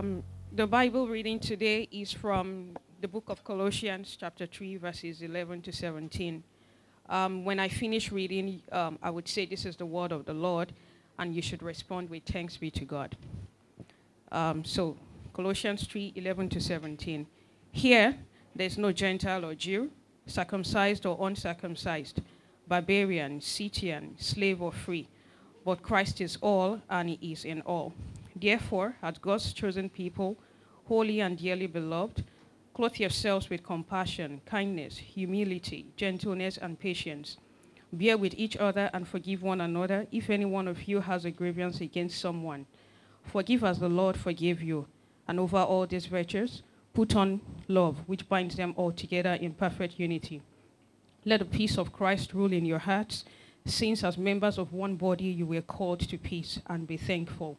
Um, the Bible reading today is from the book of Colossians, chapter 3, verses 11 to 17. Um, when I finish reading, um, I would say, This is the word of the Lord, and you should respond with thanks be to God. Um, so, Colossians 3 11 to 17. Here, there's no Gentile or Jew, circumcised or uncircumcised, barbarian, Scythian, slave or free, but Christ is all, and He is in all. Therefore, as God's chosen people, holy and dearly beloved, clothe yourselves with compassion, kindness, humility, gentleness, and patience. Bear with each other and forgive one another if any one of you has a grievance against someone. Forgive as the Lord forgave you. And over all these virtues, put on love, which binds them all together in perfect unity. Let the peace of Christ rule in your hearts, since as members of one body you were called to peace, and be thankful.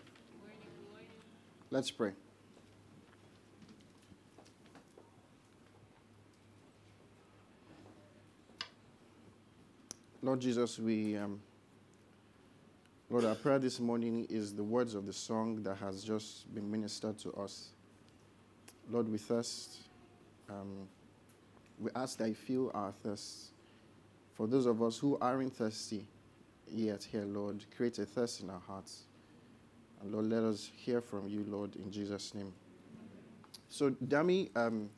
Let's pray. Lord Jesus, we, um, Lord, our prayer this morning is the words of the song that has just been ministered to us. Lord, we thirst. Um, we ask that you fill our thirst. For those of us who aren't thirsty yet here, Lord, create a thirst in our hearts. And Lord, let us hear from you, Lord, in Jesus' name. So, Dami um,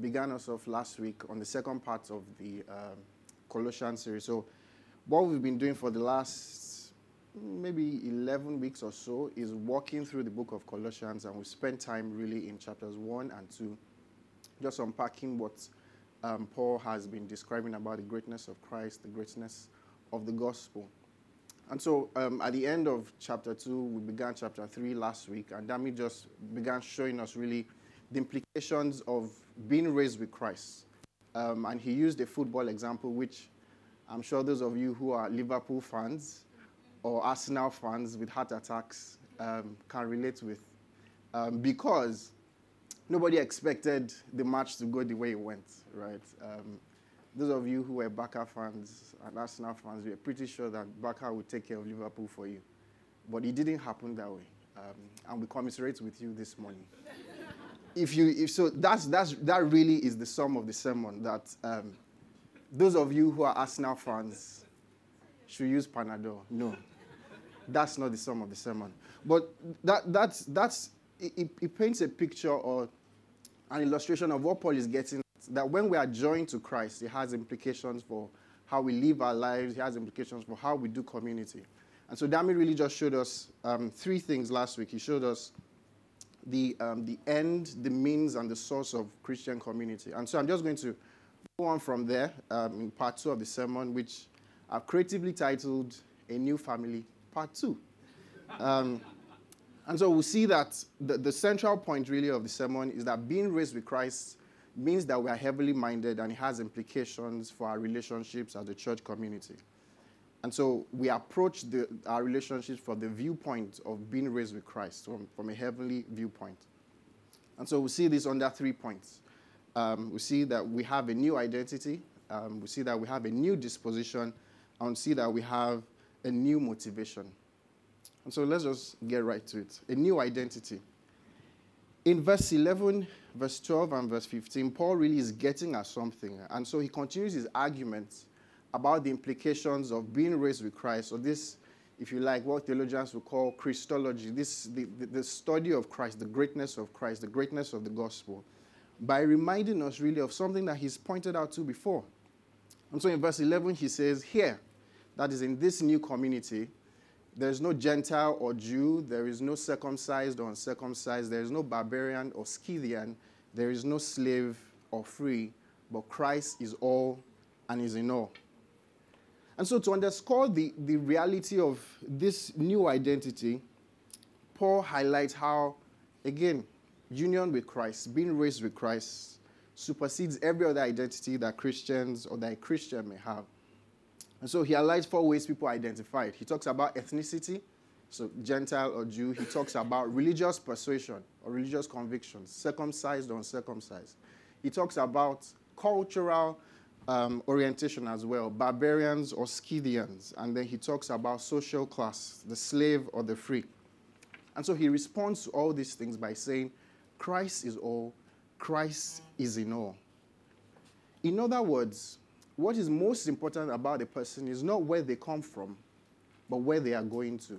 began us off last week on the second part of the um, Colossians series. So, what we've been doing for the last maybe 11 weeks or so is walking through the book of Colossians, and we spent time really in chapters 1 and 2, just unpacking what um, Paul has been describing about the greatness of Christ, the greatness of the gospel. And so um, at the end of chapter 2, we began chapter 3 last week, and Dami just began showing us really the implications of being raised with Christ. Um, and he used a football example, which I'm sure those of you who are Liverpool fans or Arsenal fans with heart attacks um, can relate with. Um, because nobody expected the match to go the way it went, right? Those of you who were Barca fans and Arsenal fans, we are pretty sure that Barca would take care of Liverpool for you. But it didn't happen that way. Um, and we commiserate with you this morning. if you, if so, that's, that's, that really is the sum of the sermon that um, those of you who are Arsenal fans should use Panadol. No, that's not the sum of the sermon. But that, that's, that's, it, it paints a picture or an illustration of what Paul is getting that when we are joined to Christ, it has implications for how we live our lives, it has implications for how we do community. And so Dami really just showed us um, three things last week. He showed us the, um, the end, the means, and the source of Christian community. And so I'm just going to go on from there um, in part two of the sermon, which I've creatively titled A New Family, Part Two. Um, and so we'll see that the, the central point really of the sermon is that being raised with Christ means that we are heavily minded and it has implications for our relationships as a church community. And so we approach the, our relationships from the viewpoint of being raised with Christ, from, from a heavenly viewpoint. And so we see this under three points. Um, we see that we have a new identity, um, we see that we have a new disposition, and we see that we have a new motivation. And so let's just get right to it. A new identity. In verse 11, verse 12, and verse 15, Paul really is getting at something. And so he continues his argument about the implications of being raised with Christ, or this if you like, what theologians would call Christology, this the, the, the study of Christ, the greatness of Christ, the greatness of the gospel, by reminding us really of something that he's pointed out to before. And so in verse 11, he says, Here, that is in this new community, there is no Gentile or Jew, there is no circumcised or uncircumcised, there is no barbarian or Scythian, there is no slave or free, but Christ is all and is in all. And so, to underscore the, the reality of this new identity, Paul highlights how, again, union with Christ, being raised with Christ, supersedes every other identity that Christians or that a Christian may have. And so he highlights four ways people identify it. He talks about ethnicity, so Gentile or Jew. He talks about religious persuasion or religious convictions, circumcised or uncircumcised. He talks about cultural um, orientation as well, barbarians or Scythians. And then he talks about social class, the slave or the free. And so he responds to all these things by saying, Christ is all, Christ is in all. In other words, what is most important about a person is not where they come from, but where they are going to.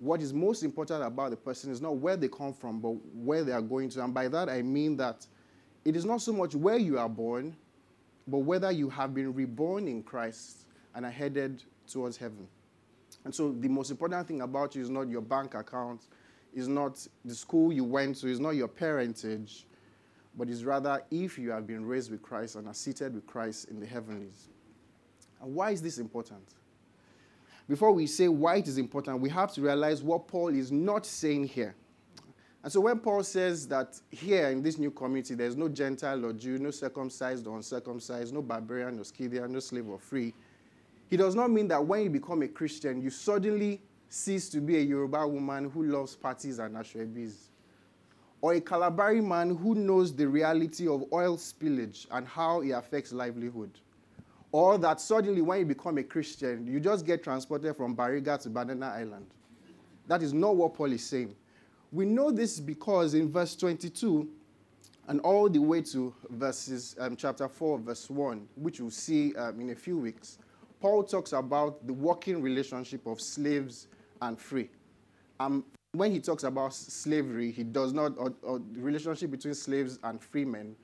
What is most important about the person is not where they come from, but where they are going to. And by that I mean that it is not so much where you are born, but whether you have been reborn in Christ and are headed towards heaven. And so the most important thing about you is not your bank account, is not the school you went to, is not your parentage, but is rather if you have been raised with Christ and are seated with Christ in the heavenlies. And why is this important? Before we say why it is important, we have to realize what Paul is not saying here. And so when Paul says that here in this new community, there's no Gentile or Jew, no circumcised or uncircumcised, no barbarian or Scythian, no slave or free, he does not mean that when you become a Christian, you suddenly cease to be a Yoruba woman who loves parties and aso-ebis, or a Kalabari man who knows the reality of oil spillage and how it affects livelihood. Or that suddenly, when you become a Christian, you just get transported from Bariga to Banana Island. That is not what Paul is saying. We know this because in verse 22 and all the way to verses um, chapter 4, verse 1, which we'll see um, in a few weeks, Paul talks about the working relationship of slaves and free. Um, when he talks about slavery, he does not, or, or the relationship between slaves and free men,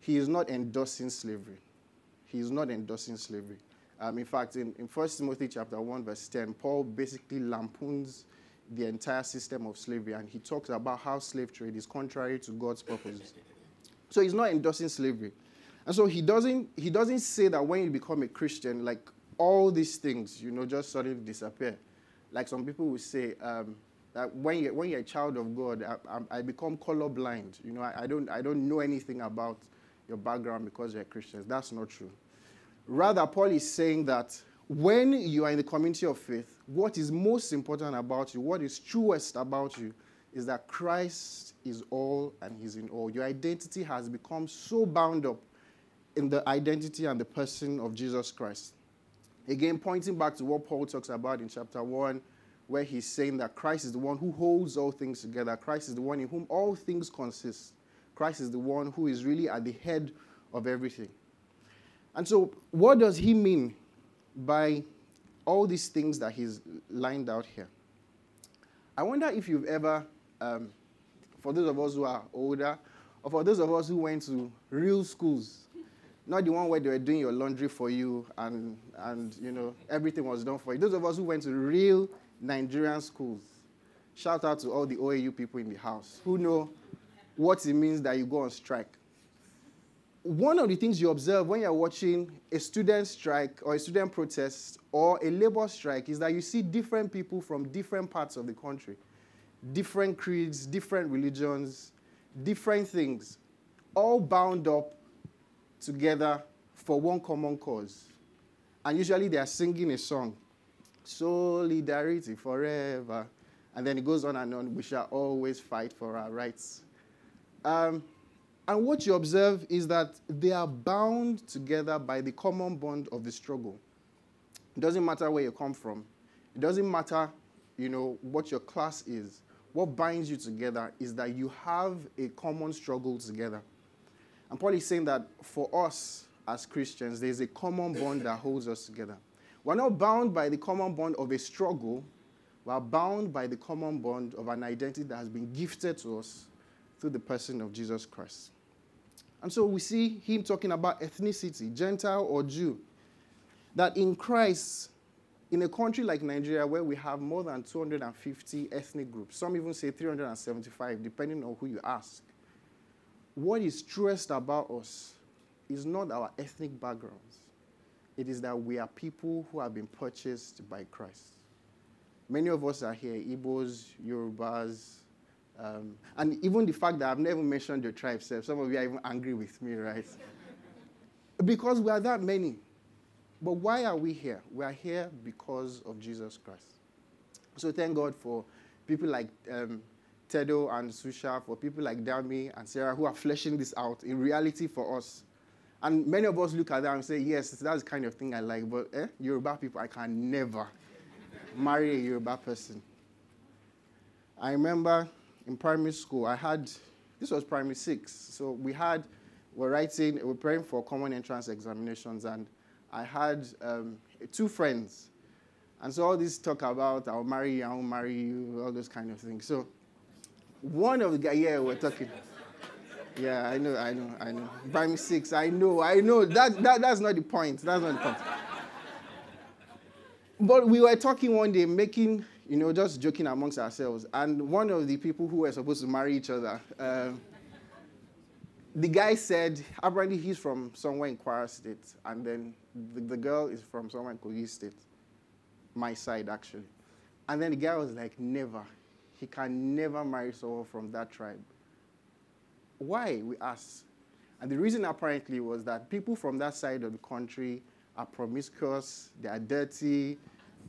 he is not endorsing slavery. He is not endorsing slavery. Um, in fact, in, in 1 Timothy chapter 1, verse 10, Paul basically lampoons the entire system of slavery, and he talks about how slave trade is contrary to God's purposes. So he's not endorsing slavery. And so he doesn't, he doesn't say that when you become a Christian, like all these things, you know, just suddenly disappear. Like some people will say, um, that when you're, when you're a child of God, I, I, become colorblind. You know, I, I, don't, I don't know anything about your background because you're a Christian. That's not true. Rather, Paul is saying that when you are in the community of faith, what is most important about you, what is truest about you, is that Christ is all and He's in all. Your identity has become so bound up in the identity and the person of Jesus Christ. Again, pointing back to what Paul talks about in chapter 1, where he's saying that Christ is the one who holds all things together. Christ is the one in whom all things consist. Christ is the one who is really at the head of everything. And so, what does he mean by all these things that he's lined out here. I wonder if you've ever, um, for those of us who are older, or for those of us who went to real schools, not the one where they were doing your laundry for you and, and you know, everything was done for you. Those of us who went to real Nigerian schools, shout out to all the OAU people in the house who know what it means that you go on strike. One of the things you observe when you're watching a student strike or a student protest or a labor strike is that you see different people from different parts of the country, different creeds, different religions, different things, all bound up together for one common cause. And usually they are singing a song, Solidarity Forever. And then it goes on and on, we shall always fight for our rights. Um, and what you observe is that they are bound together by the common bond of the struggle. It doesn't matter where you come from. It doesn't matter, you know, what your class is. What binds you together is that you have a common struggle together. And Paul is saying that for us as Christians, there's a common bond that holds us together. We're not bound by the common bond of a struggle. We are bound by the common bond of an identity that has been gifted to us through the person of Jesus Christ. And so we see him talking about ethnicity, Gentile or Jew. That in Christ, in a country like Nigeria, where we have more than 250 ethnic groups, some even say 375, depending on who you ask, what is truest about us is not our ethnic backgrounds. It is that we are people who have been purchased by Christ. Many of us are here, Igbos, Yorubas, um, and even the fact that I've never mentioned your tribe, some of you are even angry with me, right? because we are that many. But why are we here? We are here because of Jesus Christ. So thank God for people like um, Tedo and Susha, for people like Dami and Sarah who are fleshing this out in reality for us. And many of us look at that and say, yes, that's the kind of thing I like. But eh, Yoruba people, I can never marry a Yoruba person. I remember in primary school, I had, this was primary six. So we had, we're writing, we're praying for common entrance examinations. And I had um, two friends. And so all this talk about I'll marry you, I won't marry you, all those kind of things. So one of the guys, yeah, we're talking. Yeah, I know, I know, I know. Primary six, I know, I know. That, that, that's not the point. That's not the point. but we were talking one day, making, you know, just joking amongst ourselves. And one of the people who were supposed to marry each other, um, the guy said, apparently he's from somewhere in Kwara State, and then the, the girl is from somewhere in Kogi State, my side actually. And then the guy was like, never. He can never marry someone from that tribe. Why? We asked. And the reason apparently was that people from that side of the country are promiscuous, they are dirty,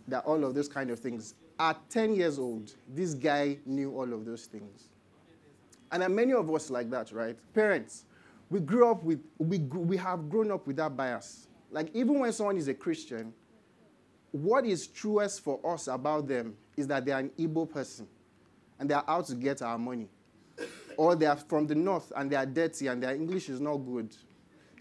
they're all of those kind of things. At 10 years old, this guy knew all of those things. And there are many of us like that, right? Parents, we grew up with, we, we have grown up with that bias. Like, even when someone is a Christian, what is truest for us about them is that they are an evil person and they are out to get our money or they are from the north and they are dirty and their English is not good.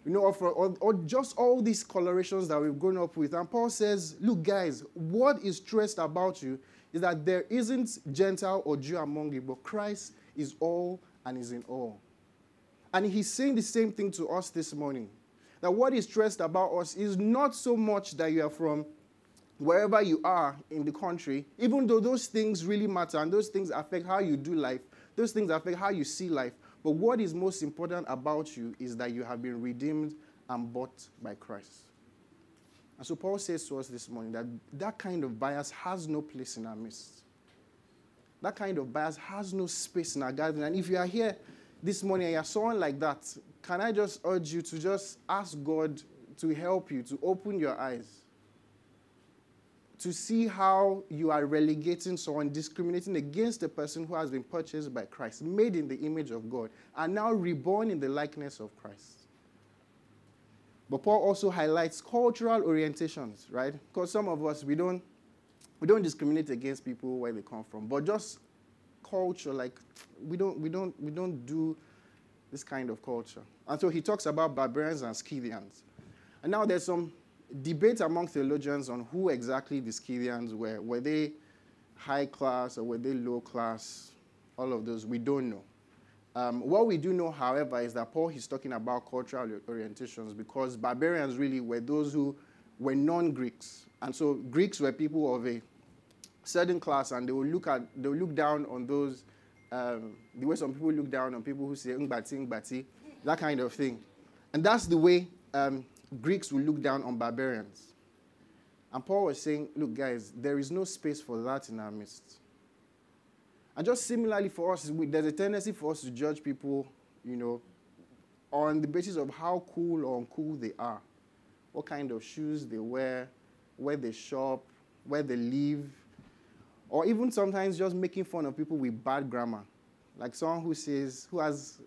You know, or, or, or just all these colorations that we've grown up with. And Paul says, Look, guys, what is stressed about you is that there isn't Gentile or Jew among you, but Christ is all and is in all. And he's saying the same thing to us this morning. That what is stressed about us is not so much that you are from wherever you are in the country, even though those things really matter and those things affect how you do life, those things affect how you see life. But what is most important about you is that you have been redeemed and bought by Christ. And so Paul says to us this morning that that kind of bias has no place in our midst. That kind of bias has no space in our gathering. And if you are here this morning and you're someone like that, can I just urge you to just ask God to help you, to open your eyes to see how you are relegating someone, discriminating against a person who has been purchased by Christ, made in the image of God, and now reborn in the likeness of Christ. But Paul also highlights cultural orientations, right? Because some of us we don't we don't discriminate against people where they come from, but just culture, like we don't we don't we don't do this kind of culture. And so he talks about barbarians and Scythians. And now there's some debate among theologians on who exactly the Scythians were. Were they high class or were they low class? All of those, we don't know. Um, what we do know, however, is that Paul is talking about cultural orientations because barbarians really were those who were non Greeks. And so Greeks were people of a certain class and they will look, at, they will look down on those, um, the way some people look down on people who say, ngbati, ngbati, that kind of thing. And that's the way um, Greeks will look down on barbarians. And Paul was saying, look, guys, there is no space for that in our midst. And just similarly for us, there's a tendency for us to judge people, you know, on the basis of how cool or uncool they are, what kind of shoes they wear, where they shop, where they live, or even sometimes just making fun of people with bad grammar. Like someone who says, who has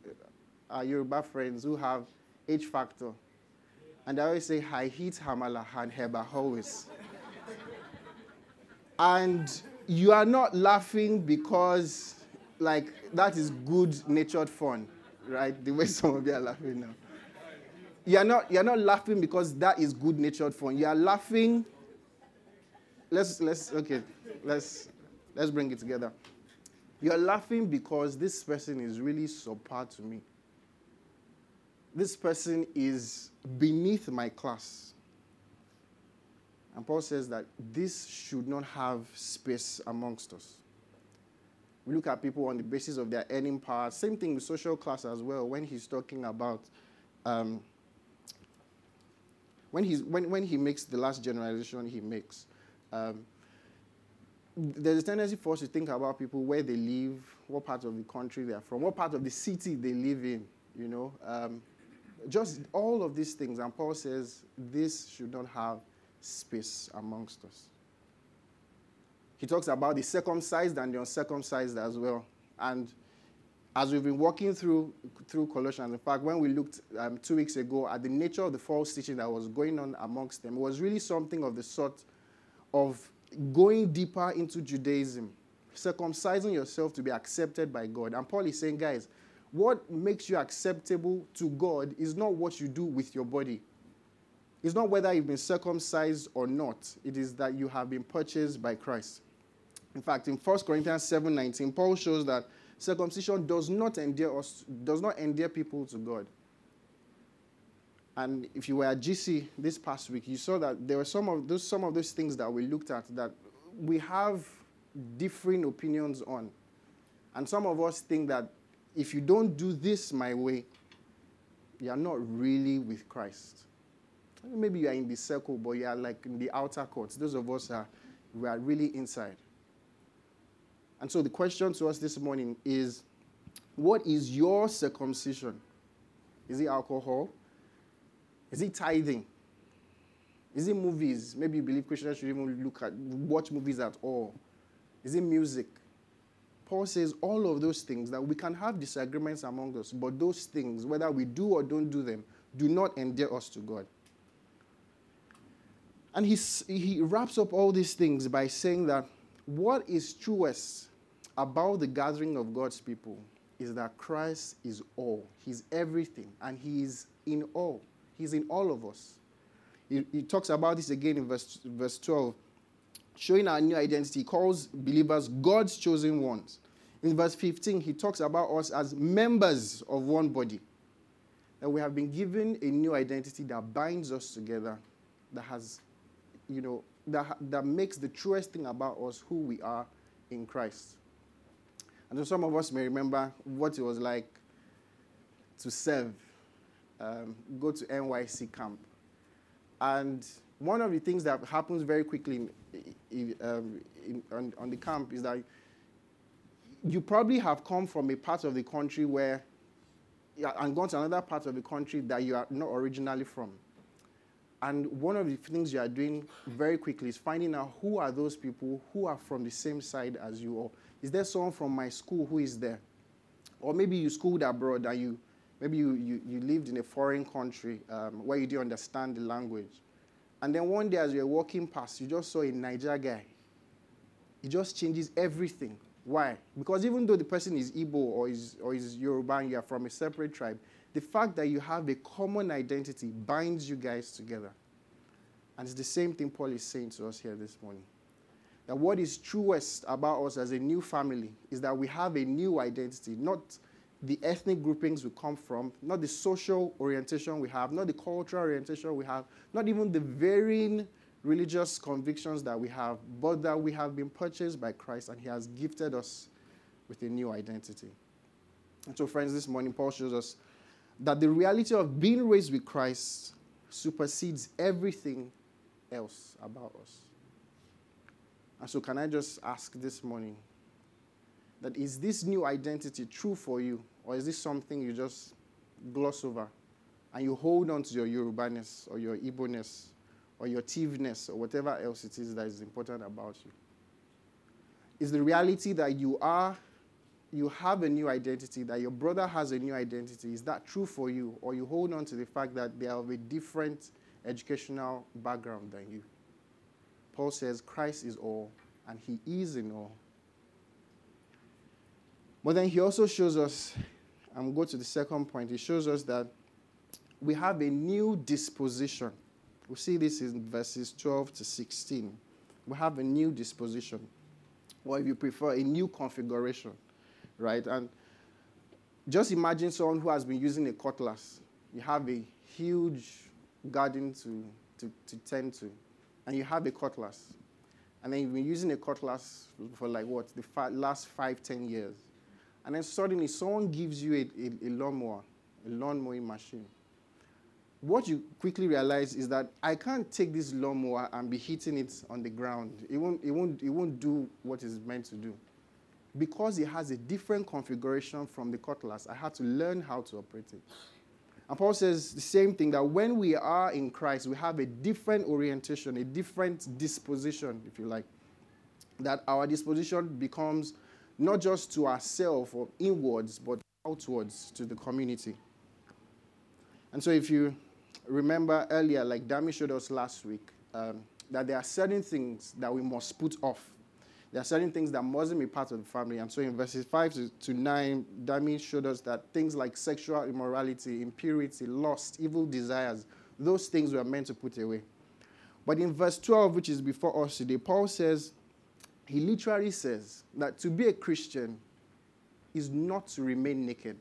uh, Yoruba friends who have H factor and I always say, I hit Hamala and Heba always. and you are not laughing because, like, that is good natured fun, right? The way some of you are laughing now. You're not, you're not laughing because that is good natured fun. You are laughing let's let's okay, let's let's bring it together. You're laughing because this person is really subpar to me. This person is beneath my class. And Paul says that this should not have space amongst us. We look at people on the basis of their earning power. Same thing with social class as well, when he's talking about. Um, when, he's, when, when he makes the last generalization he makes, um, there's a tendency for us to think about people where they live, what part of the country they're from, what part of the city they live in, you know. Um, just all of these things. And Paul says this should not have space amongst us. He talks about the circumcised and the uncircumcised as well. And as we've been walking through through Colossians, in fact, when we looked um, two weeks ago at the nature of the false teaching that was going on amongst them, it was really something of the sort of going deeper into Judaism, circumcising yourself to be accepted by God. And Paul is saying, guys, what makes you acceptable to God is not what you do with your body. It's not whether you've been circumcised or not. It is that you have been purchased by Christ. In fact, in 1 Corinthians 7:19, Paul shows that circumcision does not endear us, does not endear people to God. And if you were at GC this past week, you saw that there were some of those some of those things that we looked at that we have differing opinions on. And some of us think that if you don't do this my way, you are not really with Christ. Maybe you are in the circle, but you are like in the outer courts. Those of us are we are really inside. And so the question to us this morning is what is your circumcision? Is it alcohol? Is it tithing? Is it movies? Maybe you believe Christians should even look at watch movies at all. Is it music? Paul says all of those things that we can have disagreements among us, but those things, whether we do or don't do them, do not endear us to God. And he, he wraps up all these things by saying that what is truest about the gathering of God's people is that Christ is all. He's everything, and He is in all. He's in all of us. He, he talks about this again in verse, verse 12, showing our new identity. Calls believers God's chosen ones. In verse 15, he talks about us as members of one body. That we have been given a new identity that binds us together, that has you know, that, that makes the truest thing about us who we are in Christ. And so some of us may remember what it was like to serve, um, go to NYSC camp. And one of the things that happens very quickly in, um, in, on, on the camp is that you probably have come from a part of the country where, and gone to another part of the country that you are not originally from. And one of the things you are doing very quickly is finding out who are those people who are from the same side as you. Or is there someone from my school who is there? Or maybe you schooled abroad and you, maybe you, you, you lived in a foreign country um, where you didn't understand the language. And then one day as you're walking past, you just saw a Naija guy. It just changes everything. Why? Because even though the person is Igbo or is, or is Yoruba and you are from a separate tribe, the fact that you have a common identity binds you guys together. And it's the same thing Paul is saying to us here this morning. That what is truest about us as a new family is that we have a new identity, not the ethnic groupings we come from, not the social orientation we have, not the cultural orientation we have, not even the varying religious convictions that we have, but that we have been purchased by Christ and He has gifted us with a new identity. And so, friends, this morning, Paul shows us that the reality of being raised with Christ supersedes everything else about us. And so, can I just ask this morning that is this new identity true for you, or is this something you just gloss over and you hold on to your Yorubaness or your Igbo-ness or your Tiveness or whatever else it is that is important about you? Is the reality that you are you have a new identity, that your brother has a new identity, is that true for you? Or you hold on to the fact that they have a different educational background than you? Paul says Christ is all, and he is in all. But then he also shows us, and we'll go to the second point, he shows us that we have a new disposition. We see this in verses 12 to 16. We have a new disposition, or if you prefer, a new configuration, right? And just imagine someone who has been using a cutlass. You have a huge garden to, to, to tend to, and you have a cutlass. And then you've been using a cutlass for like what, the last five, ten years. And then suddenly someone gives you a, a, a lawnmower, a lawn mowing machine. What you quickly realize is that I can't take this lawnmower and be hitting it on the ground. It won't, it won't, it won't do what it's meant to do. Because it has a different configuration from the cutlass, I had to learn how to operate it. And Paul says the same thing that when we are in Christ, we have a different orientation, a different disposition, if you like. That our disposition becomes not just to ourselves or inwards, but outwards to the community. And so, if you remember earlier, like Dami showed us last week, um, that there are certain things that we must put off there are certain things that mustn't be part of the family. And so in verses 5 to, to 9, Dami showed us that things like sexual immorality, impurity, lust, evil desires, those things were meant to put away. But in verse 12, which is before us today, Paul says, he literally says that to be a Christian is not to remain naked.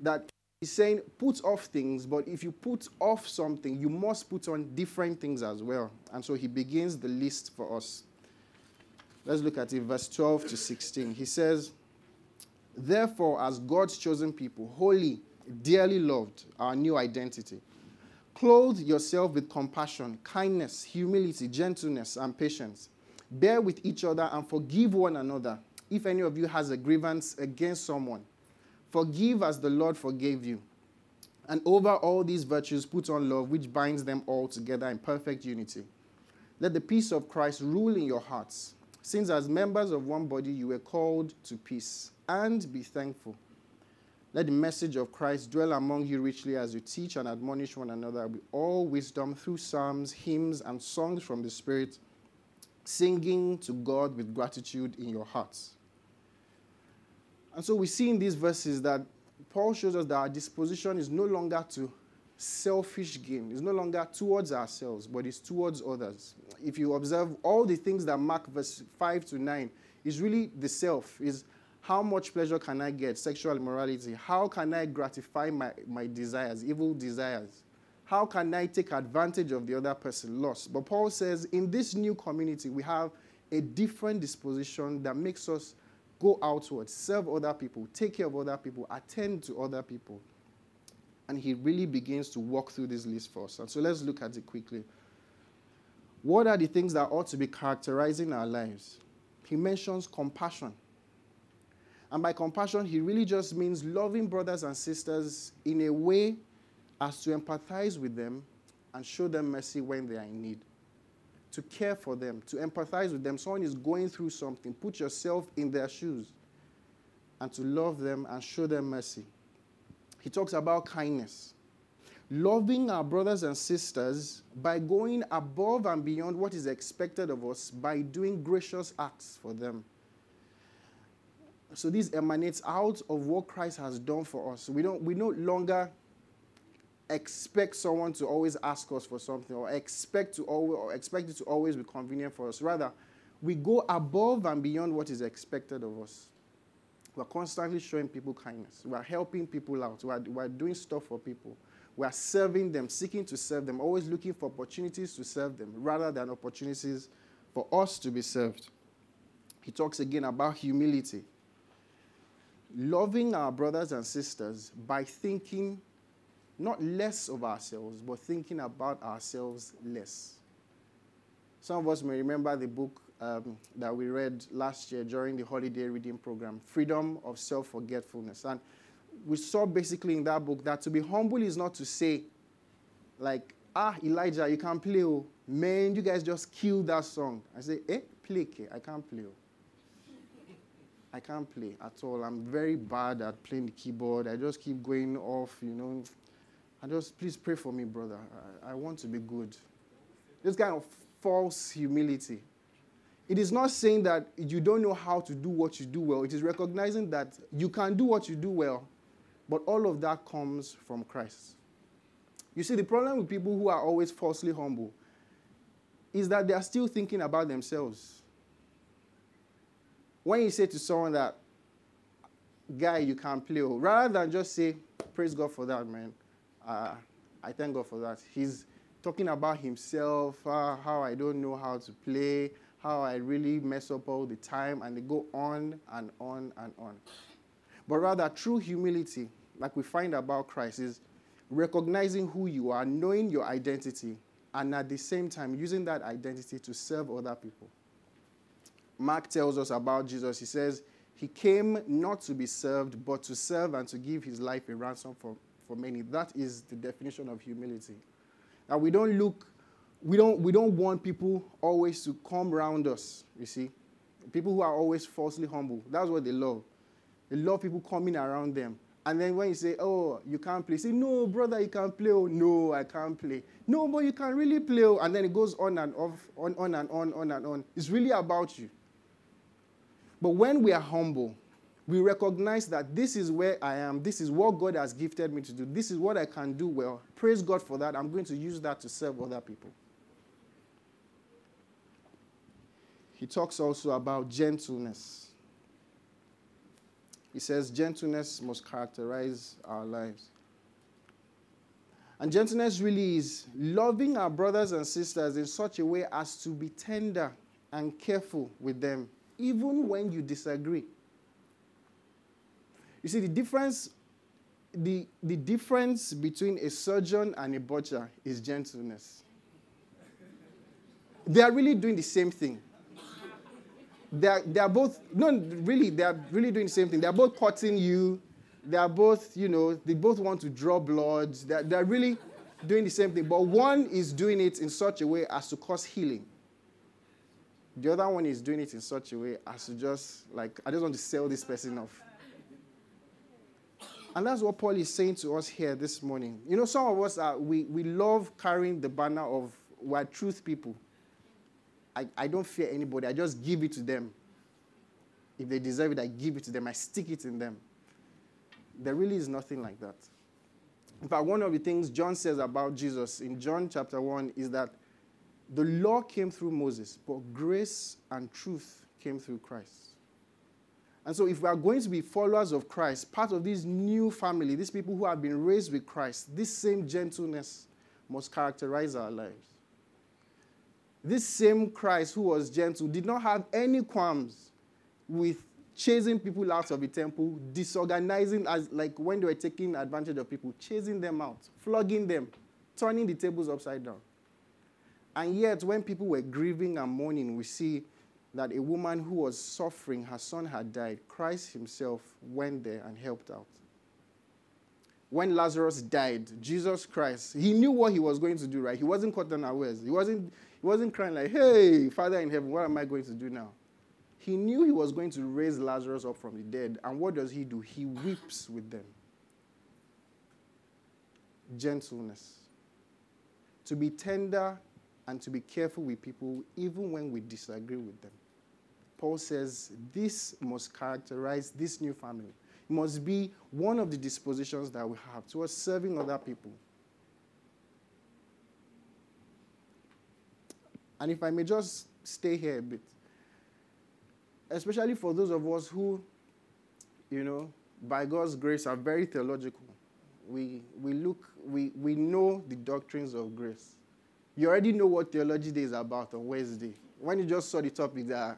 That he's saying, put off things, but if you put off something, you must put on different things as well. And so he begins the list for us. Let's look at it, verse 12 to 16. He says, Therefore, as God's chosen people, holy, dearly loved, our new identity, clothe yourself with compassion, kindness, humility, gentleness, and patience. Bear with each other and forgive one another. If any of you has a grievance against someone, forgive as the Lord forgave you. And over all these virtues, put on love, which binds them all together in perfect unity. Let the peace of Christ rule in your hearts since as members of one body you were called to peace, and be thankful. Let the message of Christ dwell among you richly as you teach and admonish one another with all wisdom through psalms, hymns, and songs from the Spirit, singing to God with gratitude in your hearts. And so we see in these verses that Paul shows us that our disposition is no longer to selfish gain. It's no longer towards ourselves, but it's towards others. If you observe all the things that mark verse 5 to 9, is really the self, is how much pleasure can I get? Sexual immorality. How can I gratify my, my desires, evil desires? How can I take advantage of the other person's loss? But Paul says in this new community, we have a different disposition that makes us go outwards, serve other people, take care of other people, attend to other people and he really begins to walk through this list for us. And so let's look at it quickly. What are the things that ought to be characterizing our lives? He mentions compassion. And by compassion, he really just means loving brothers and sisters in a way as to empathize with them and show them mercy when they are in need. To care for them, to empathize with them. Someone is going through something, put yourself in their shoes and to love them and show them mercy he talks about kindness. Loving our brothers and sisters by going above and beyond what is expected of us by doing gracious acts for them. So this emanates out of what Christ has done for us. We don't we no longer expect someone to always ask us for something or expect to always or expect it to always be convenient for us. Rather, we go above and beyond what is expected of us. We're constantly showing people kindness. We're helping people out. We're, we're doing stuff for people. We're serving them, seeking to serve them, always looking for opportunities to serve them rather than opportunities for us to be served. He talks again about humility. Loving our brothers and sisters by thinking not less of ourselves, but thinking about ourselves less. Some of us may remember the book um, that we read last year during the holiday reading program, Freedom of Self Forgetfulness. And we saw basically in that book that to be humble is not to say, like, ah, Elijah, you can't play. Oh. Man, you guys just killed that song. I say, eh, play, I can't play. Oh. I can't play at all. I'm very bad at playing the keyboard. I just keep going off, you know. I just, please pray for me, brother. I, I want to be good. This kind of false humility. It is not saying that you don't know how to do what you do well. It is recognizing that you can do what you do well, but all of that comes from Christ. You see, the problem with people who are always falsely humble is that they are still thinking about themselves. When you say to someone that, guy, you can't play, rather than just say, praise God for that, man, uh, I thank God for that. He's talking about himself, uh, how I don't know how to play, how I really mess up all the time, and they go on and on and on. But rather, true humility, like we find about Christ, is recognizing who you are, knowing your identity, and at the same time using that identity to serve other people. Mark tells us about Jesus. He says, He came not to be served, but to serve and to give His life a ransom for, for many. That is the definition of humility. Now, we don't look we don't, we don't want people always to come around us, you see. People who are always falsely humble. That's what they love. They love people coming around them. And then when you say, oh, you can't play, say, no, brother, you can't play. Oh, no, I can't play. No, but you can really play. Oh. And then it goes on and off, on, on and on, on and on. It's really about you. But when we are humble, we recognize that this is where I am. This is what God has gifted me to do. This is what I can do well. Praise God for that. I'm going to use that to serve other people. he talks also about gentleness. He says gentleness must characterize our lives. And gentleness really is loving our brothers and sisters in such a way as to be tender and careful with them, even when you disagree. You see, the difference, the, the difference between a surgeon and a butcher is gentleness. They are really doing the same thing they're, they're both, no, really, they're really doing the same thing. They're both cutting you. They're both, you know, they both want to draw blood. They're, they're really doing the same thing. But one is doing it in such a way as to cause healing. The other one is doing it in such a way as to just, like, I just want to sell this person off. And that's what Paul is saying to us here this morning. You know, some of us, are, we, we love carrying the banner of we're truth people. I, I don't fear anybody. I just give it to them. If they deserve it, I give it to them. I stick it in them. There really is nothing like that. In fact, one of the things John says about Jesus in John chapter 1 is that the law came through Moses, but grace and truth came through Christ. And so, if we are going to be followers of Christ, part of this new family, these people who have been raised with Christ, this same gentleness must characterize our lives. This same Christ who was gentle did not have any qualms with chasing people out of the temple, disorganizing as like when they were taking advantage of people, chasing them out, flogging them, turning the tables upside down. And yet, when people were grieving and mourning, we see that a woman who was suffering, her son had died. Christ himself went there and helped out. When Lazarus died, Jesus Christ, he knew what he was going to do, right? He wasn't caught unawares. He wasn't he wasn't crying like, hey, Father in heaven, what am I going to do now? He knew he was going to raise Lazarus up from the dead. And what does he do? He weeps with them. Gentleness. To be tender and to be careful with people, even when we disagree with them. Paul says this must characterize this new family. It must be one of the dispositions that we have towards serving other people. And if I may just stay here a bit, especially for those of us who, you know, by God's grace are very theological. We, we look, we, we know the doctrines of grace. You already know what Theology Day is about on Wednesday. When you just saw the topic that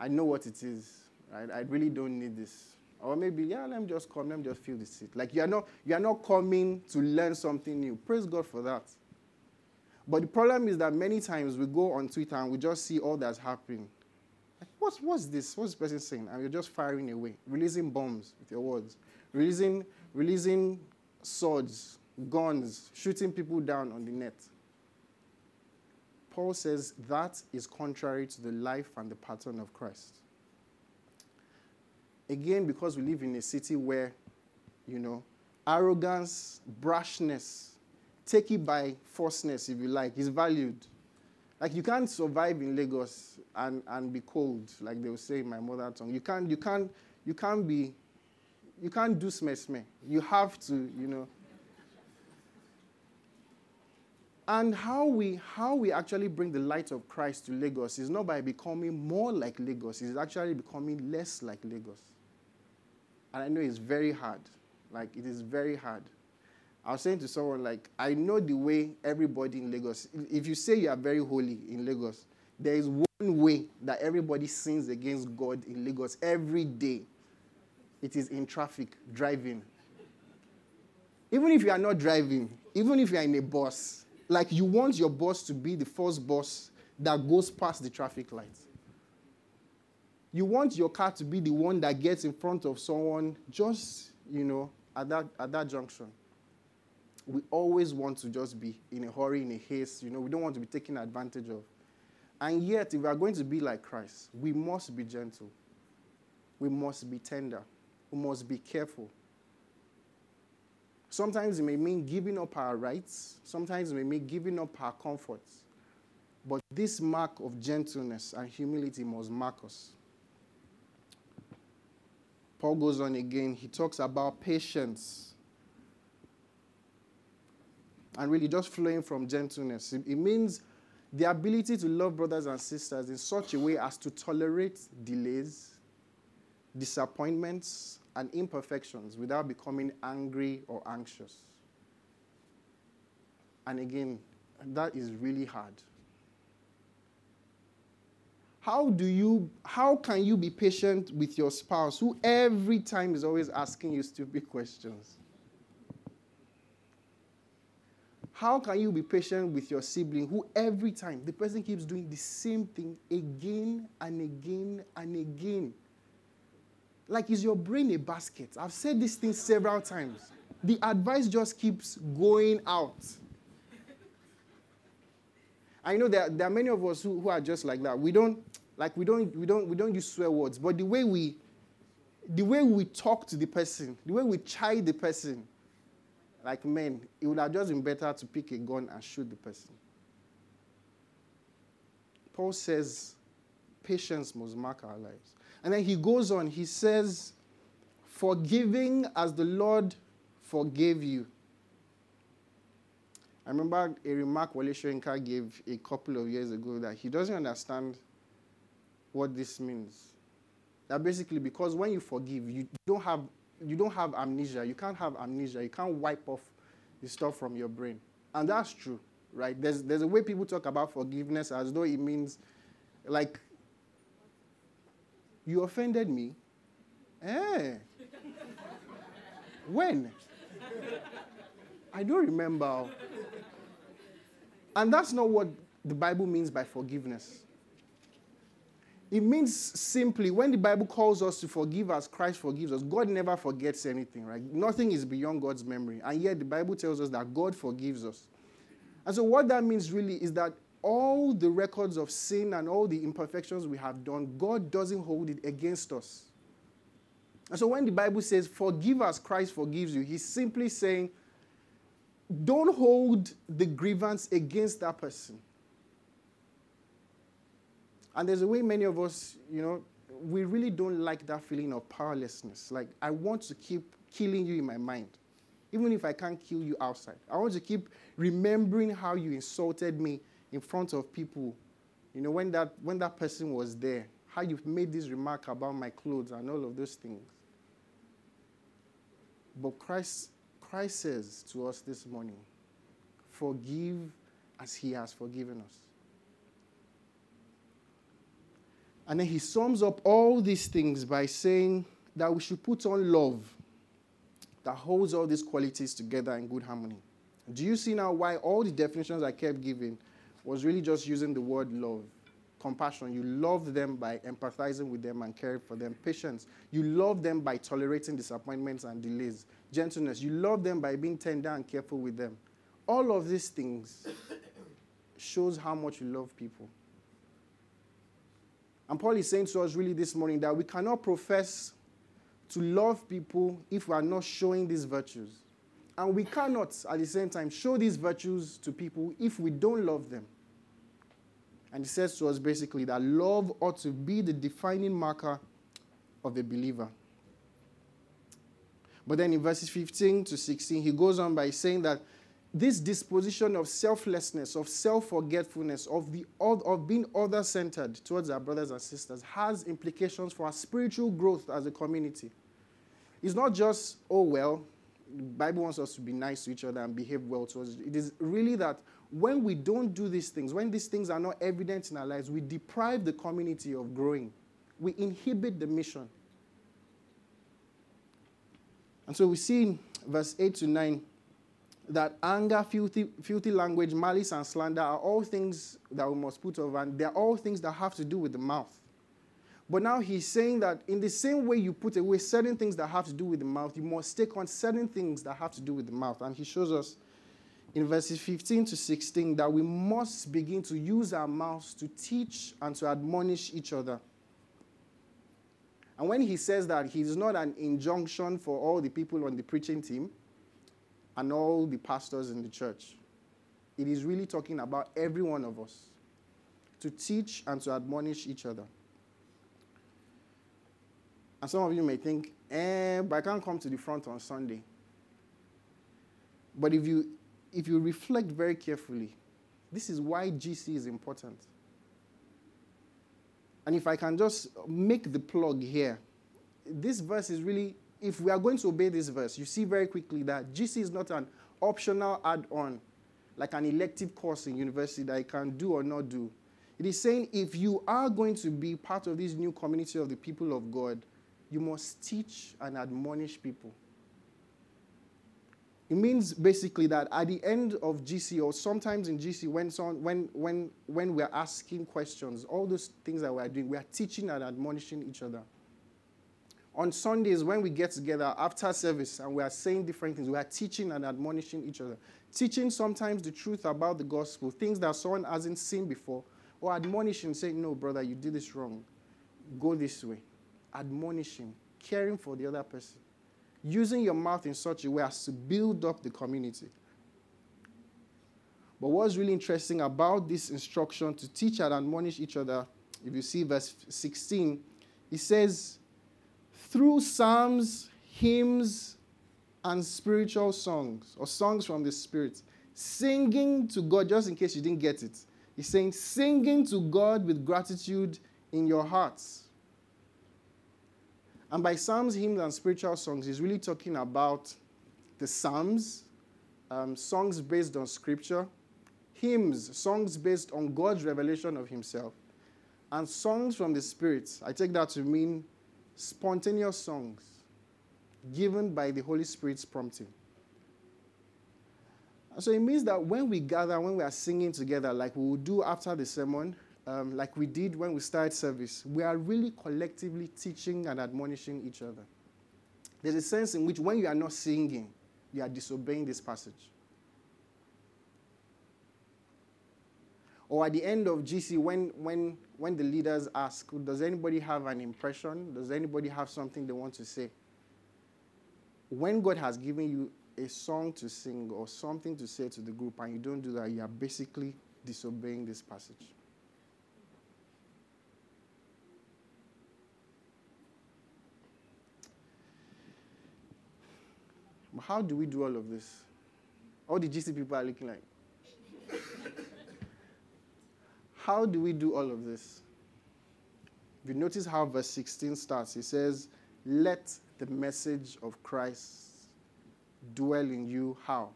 I know what it is, right? I really don't need this. Or maybe, yeah, let me just come, let me just feel the seat. Like you are not, you are not coming to learn something new. Praise God for that. But the problem is that many times we go on Twitter and we just see all that's happening. Like, what's, what's this? What's this person saying? And you're just firing away, releasing bombs with your words, releasing, releasing swords, guns, shooting people down on the net. Paul says that is contrary to the life and the pattern of Christ. Again, because we live in a city where, you know, arrogance, brashness, take it by forceness, if you like, is valued. Like you can't survive in Lagos and, and be cold, like they will say in my mother tongue. You can't, you can't, you can't be, you can't do sme sme. You have to, you know. And how we, how we actually bring the light of Christ to Lagos is not by becoming more like Lagos, it's actually becoming less like Lagos. And I know it's very hard. Like, it is very hard. I was saying to someone, like, I know the way everybody in Lagos, if you say you are very holy in Lagos, there is one way that everybody sins against God in Lagos every day. It is in traffic, driving. Even if you are not driving, even if you are in a bus, like you want your boss to be the first boss that goes past the traffic lights. You want your car to be the one that gets in front of someone just, you know, at that, at that junction. We always want to just be in a hurry, in a haste. You know, we don't want to be taken advantage of. And yet, if we are going to be like Christ, we must be gentle. We must be tender. We must be careful. Sometimes it may mean giving up our rights, sometimes it may mean giving up our comforts. But this mark of gentleness and humility must mark us. Paul goes on again, he talks about patience. And really, just flowing from gentleness. It, means the ability to love brothers and sisters in such a way as to tolerate delays, disappointments, and imperfections without becoming angry or anxious. And again, that is really hard. How do you how can you be patient with your spouse who every time is always asking you stupid questions? How can you be patient with your sibling who every time the person keeps doing the same thing again and again and again? Like, is your brain a basket? I've said this thing several times. The advice just keeps going out. I know there, there are many of us who, who are just like that. We don't like we don't we don't we don't use swear words, but the way we the way we talk to the person, the way we chide the person, like men, it would have just been better to pick a gun and shoot the person. Paul says patience must mark our lives. And then he goes on, he says, Forgiving as the Lord forgave you. I remember a remark Wole Soyinka gave a couple of years ago that he doesn't understand what this means. That basically, because when you forgive, you don't have you don't have amnesia. You can't have amnesia. You can't wipe off the stuff from your brain. And that's true, right? There's there's a way people talk about forgiveness as though it means like you offended me? Eh. when? I don't remember. And that's not what the Bible means by forgiveness. It means simply when the Bible calls us to forgive as Christ forgives us, God never forgets anything, right? Nothing is beyond God's memory. And yet the Bible tells us that God forgives us. And so what that means really is that all the records of sin and all the imperfections we have done, God doesn't hold it against us. And so when the Bible says, forgive as Christ forgives you, he's simply saying, don't hold the grievance against that person. And there's a way many of us, you know, we really don't like that feeling of powerlessness. Like, I want to keep killing you in my mind, even if I can't kill you outside. I want to keep remembering how you insulted me in front of people, you know, when that, when that person was there, how you made this remark about my clothes and all of those things. But Christ, Christ says to us this morning, forgive as he has forgiven us. And then he sums up all these things by saying that we should put on love that holds all these qualities together in good harmony. Do you see now why all the definitions I kept giving was really just using the word love. Compassion. You love them by empathizing with them and caring for them. Patience. You love them by tolerating disappointments and delays. Gentleness. You love them by being tender and careful with them. All of these things shows how much you love people. And Paul is saying to us really this morning that we cannot profess to love people if we are not showing these virtues. And we cannot, at the same time, show these virtues to people if we don't love them. And he says to us basically that love ought to be the defining marker of a believer. But then in verses 15 to 16, he goes on by saying that this disposition of selflessness, of self forgetfulness, of, the, of being other centered towards our brothers and sisters has implications for our spiritual growth as a community. It's not just, oh, well, the Bible wants us to be nice to each other and behave well towards it. It is really that when we don't do these things, when these things are not evident in our lives, we deprive the community of growing. We inhibit the mission. And so we see in verse 8 to 9 that anger, filthy, filthy language, malice, and slander are all things that we must put over, and they're all things that have to do with the mouth. But now he's saying that in the same way you put away certain things that have to do with the mouth, you must take on certain things that have to do with the mouth. And he shows us in verses 15 to 16 that we must begin to use our mouths to teach and to admonish each other. And when he says that, he's not an injunction for all the people on the preaching team and all the pastors in the church. It is really talking about every one of us to teach and to admonish each other. And some of you may think, eh, but I can't come to the front on Sunday. But if you if you reflect very carefully, this is why GC is important. And if I can just make the plug here, this verse is really, if we are going to obey this verse, you see very quickly that GC is not an optional add on, like an elective course in university that I can do or not do. It is saying if you are going to be part of this new community of the people of God, you must teach and admonish people. It means basically that at the end of GC, or sometimes in GC, when, when, when, when we're asking questions, all those things that we're doing, we are teaching and admonishing each other. On Sundays, when we get together after service and we are saying different things, we are teaching and admonishing each other. Teaching sometimes the truth about the gospel, things that someone hasn't seen before, or admonishing, saying, No, brother, you did this wrong. Go this way. Admonishing, caring for the other person using your mouth in such a way as to build up the community. But what's really interesting about this instruction to teach and admonish each other, if you see verse 16, it says, through psalms, hymns, and spiritual songs, or songs from the Spirit, singing to God, just in case you didn't get it. He's saying, singing to God with gratitude in your hearts. And by psalms, hymns, and spiritual songs, he's really talking about the psalms, um, songs based on scripture, hymns, songs based on God's revelation of himself, and songs from the Spirit. I take that to mean spontaneous songs given by the Holy Spirit's prompting. So it means that when we gather, when we are singing together, like we will do after the sermon, um, like we did when we started service, we are really collectively teaching and admonishing each other. There's a sense in which when you are not singing, you are disobeying this passage. Or at the end of GC, when, when, when the leaders ask, Does anybody have an impression? Does anybody have something they want to say? When God has given you a song to sing or something to say to the group and you don't do that, you are basically disobeying this passage. How do we do all of this? All the GC people are looking like. how do we do all of this? If you notice how verse 16 starts, it says, Let the message of Christ dwell in you. How?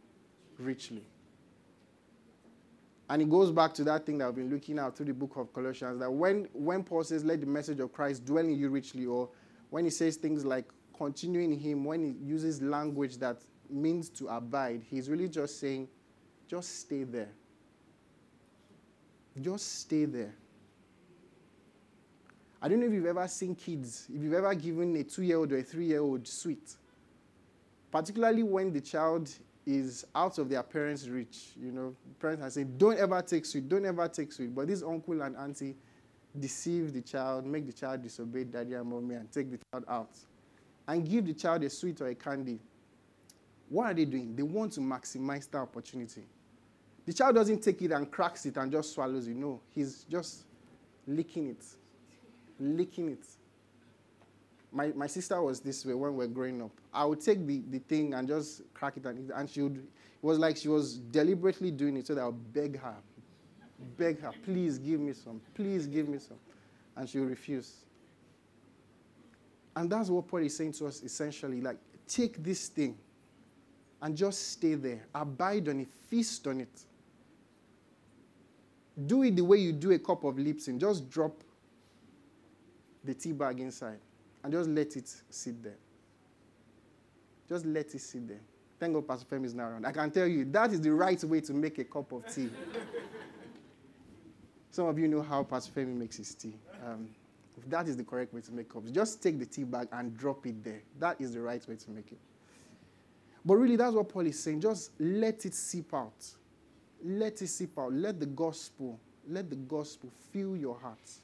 Richly. And it goes back to that thing that I've been looking at through the book of Colossians that when, when Paul says, Let the message of Christ dwell in you richly, or when he says things like, continuing him when he uses language that means to abide, he's really just saying, just stay there. Just stay there. I don't know if you've ever seen kids, if you've ever given a two year old or a three year old sweet, particularly when the child is out of their parents' reach. You know, parents are saying, don't ever take sweet, don't ever take sweet. But this uncle and auntie deceive the child, make the child disobey daddy and mommy, and take the child out and give the child a sweet or a candy, what are they doing? They want to maximize that opportunity. The child doesn't take it and cracks it and just swallows it. No, he's just licking it, licking it, my, my sister was this way when we were growing up. I would take the, the thing and just crack it, and, and she would, it was like she was deliberately doing it so that I would beg her, beg her, please give me some, please give me some. And she would refuse. And that's what Paul is saying to us essentially like, take this thing and just stay there, abide on it, feast on it. Do it the way you do a cup of Lipton. Just drop the tea bag inside and just let it sit there. Just let it sit there. Thank God Pastor Femi is now around. I can tell you that is the right way to make a cup of tea. Some of you know how Pastor Femi makes his tea. Um, that is the correct way to make cups. Just take the tea bag and drop it there. That is the right way to make it. But really, that's what Paul is saying. Just let it seep out. Let it seep out. Let the gospel, let the gospel fill your hearts.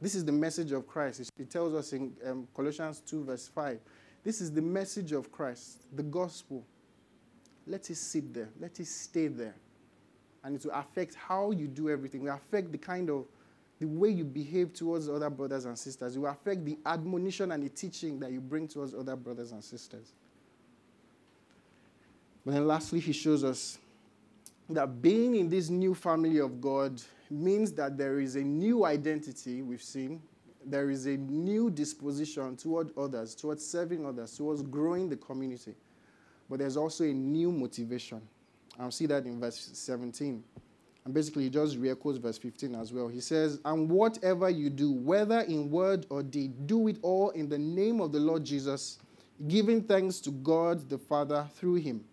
This is the message of Christ. It tells us in um, Colossians 2, verse 5. This is the message of Christ, the gospel. Let it sit there, let it stay there. And it will affect how you do everything. It will affect the kind of the way you behave towards other brothers and sisters. Will affect the admonition and the teaching that you bring towards other brothers and sisters. But then lastly, he shows us that being in this new family of God means that there is a new identity, we've seen. There is a new disposition toward others, towards serving others, towards growing the community. But there's also a new motivation. I'll see that in verse 17. And basically, he just re verse 15 as well. He says, And whatever you do, whether in word or deed, do it all in the name of the Lord Jesus, giving thanks to God the Father through him.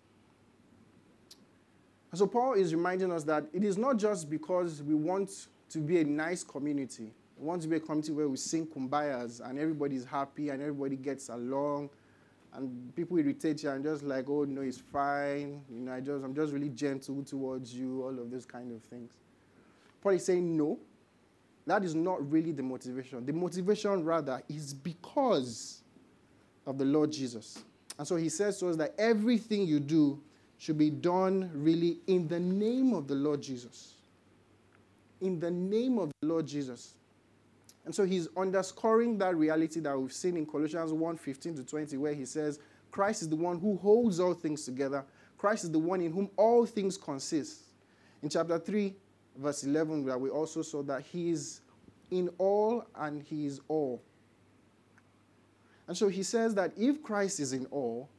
So, Paul is reminding us that it is not just because we want to be a nice community, we want to be a community where we sing kumbayas and everybody's happy and everybody gets along and people irritate you and just like, oh no, it's fine. You know, I just I'm just really gentle towards you, all of those kind of things. Paul is saying no. That is not really the motivation. The motivation rather is because of the Lord Jesus. And so he says to us that everything you do should be done really in the name of the Lord Jesus. In the name of the Lord Jesus. And so he's underscoring that reality that we've seen in Colossians 1 15 to 20, where he says, Christ is the one who holds all things together. Christ is the one in whom all things consist. In chapter 3, verse 11, where we also saw that he is in all and he is all. And so he says that if Christ is in all,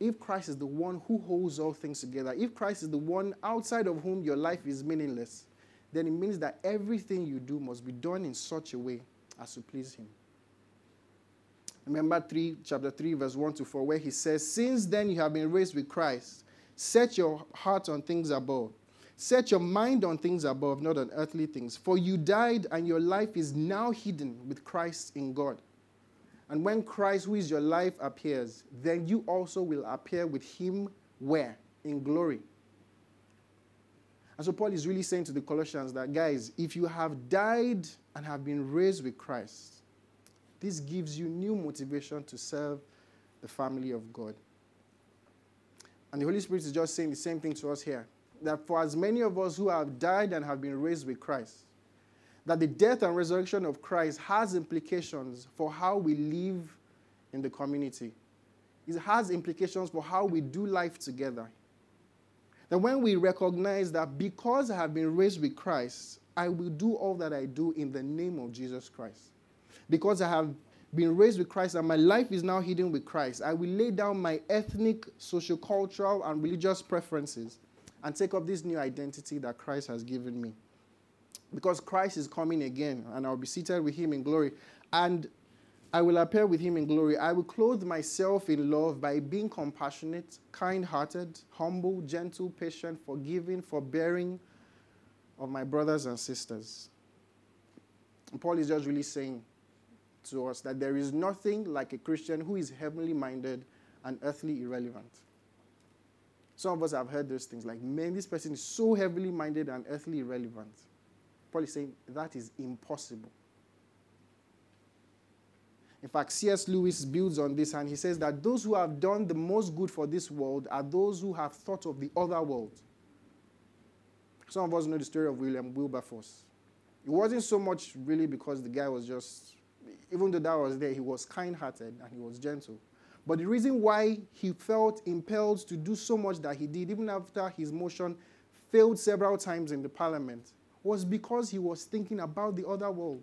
if Christ is the one who holds all things together, if Christ is the one outside of whom your life is meaningless, then it means that everything you do must be done in such a way as to please Him. Remember 3, chapter 3, verse 1 to 4, where he says, Since then you have been raised with Christ, set your heart on things above. Set your mind on things above, not on earthly things. For you died, and your life is now hidden with Christ in God. And when Christ, who is your life, appears, then you also will appear with him where? In glory. And so Paul is really saying to the Colossians that, guys, if you have died and have been raised with Christ, this gives you new motivation to serve the family of God. And the Holy Spirit is just saying the same thing to us here. That for as many of us who have died and have been raised with Christ, that the death and resurrection of Christ has implications for how we live in the community. It has implications for how we do life together. That when we recognize that because I have been raised with Christ, I will do all that I do in the name of Jesus Christ. Because I have been raised with Christ and my life is now hidden with Christ, I will lay down my ethnic, social, cultural, and religious preferences and take up this new identity that Christ has given me because Christ is coming again, and I'll be seated with him in glory. And I will appear with him in glory. I will clothe myself in love by being compassionate, kind hearted, humble, gentle, patient, forgiving, forbearing of my brothers and sisters. And Paul is just really saying to us that there is nothing like a Christian who is heavenly minded and earthly irrelevant. Some of us have heard those things like, man, this person is so heavenly minded and earthly irrelevant. Paul is saying that is impossible. In fact, C.S. Lewis builds on this and he says that those who have done the most good for this world are those who have thought of the other world. Some of us know the story of William Wilberforce. It wasn't so much really because the guy was just even though that was there, he was kind hearted and he was gentle. But the reason why he felt impelled to do so much that he did, even after his motion failed several times in the parliament, was because he was thinking about the other world.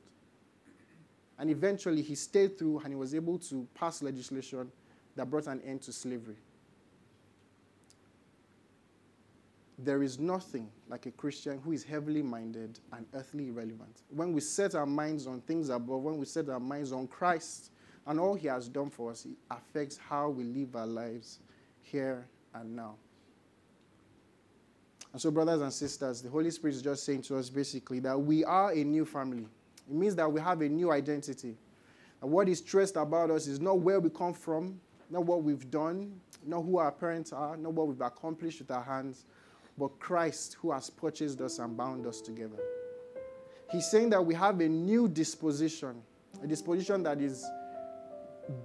And eventually he stayed through and he was able to pass legislation that brought an end to slavery. There is nothing like a Christian who is heavily minded and earthly irrelevant. When we set our minds on things above, when we set our minds on Christ and all He has done for us, it affects how we live our lives here and now. And so, brothers and sisters, the Holy Spirit is just saying to us basically that we are a new family. It means that we have a new identity. And what is stressed about us is not where we come from, not what we've done, not who our parents are, not what we've accomplished with our hands, but Christ who has purchased us and bound us together. He's saying that we have a new disposition, a disposition that is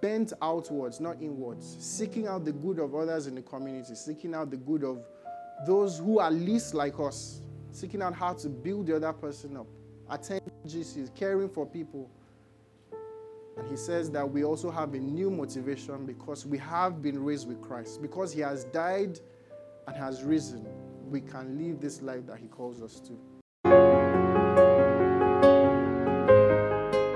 bent outwards, not inwards, seeking out the good of others in the community, seeking out the good of those who are least like us, seeking out how to build the other person up, attending Jesus, caring for people. And he says that we also have a new motivation because we have been raised with Christ, because he has died and has risen we can live this life that He calls us to.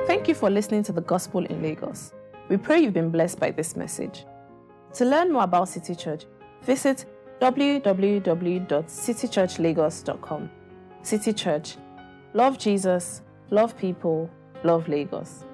Thank you for listening to the Gospel in Lagos. We pray you've been blessed by this message. To learn more about City Church, visit www.citychurchlagos.com. City Church. Love Jesus, love people, love Lagos.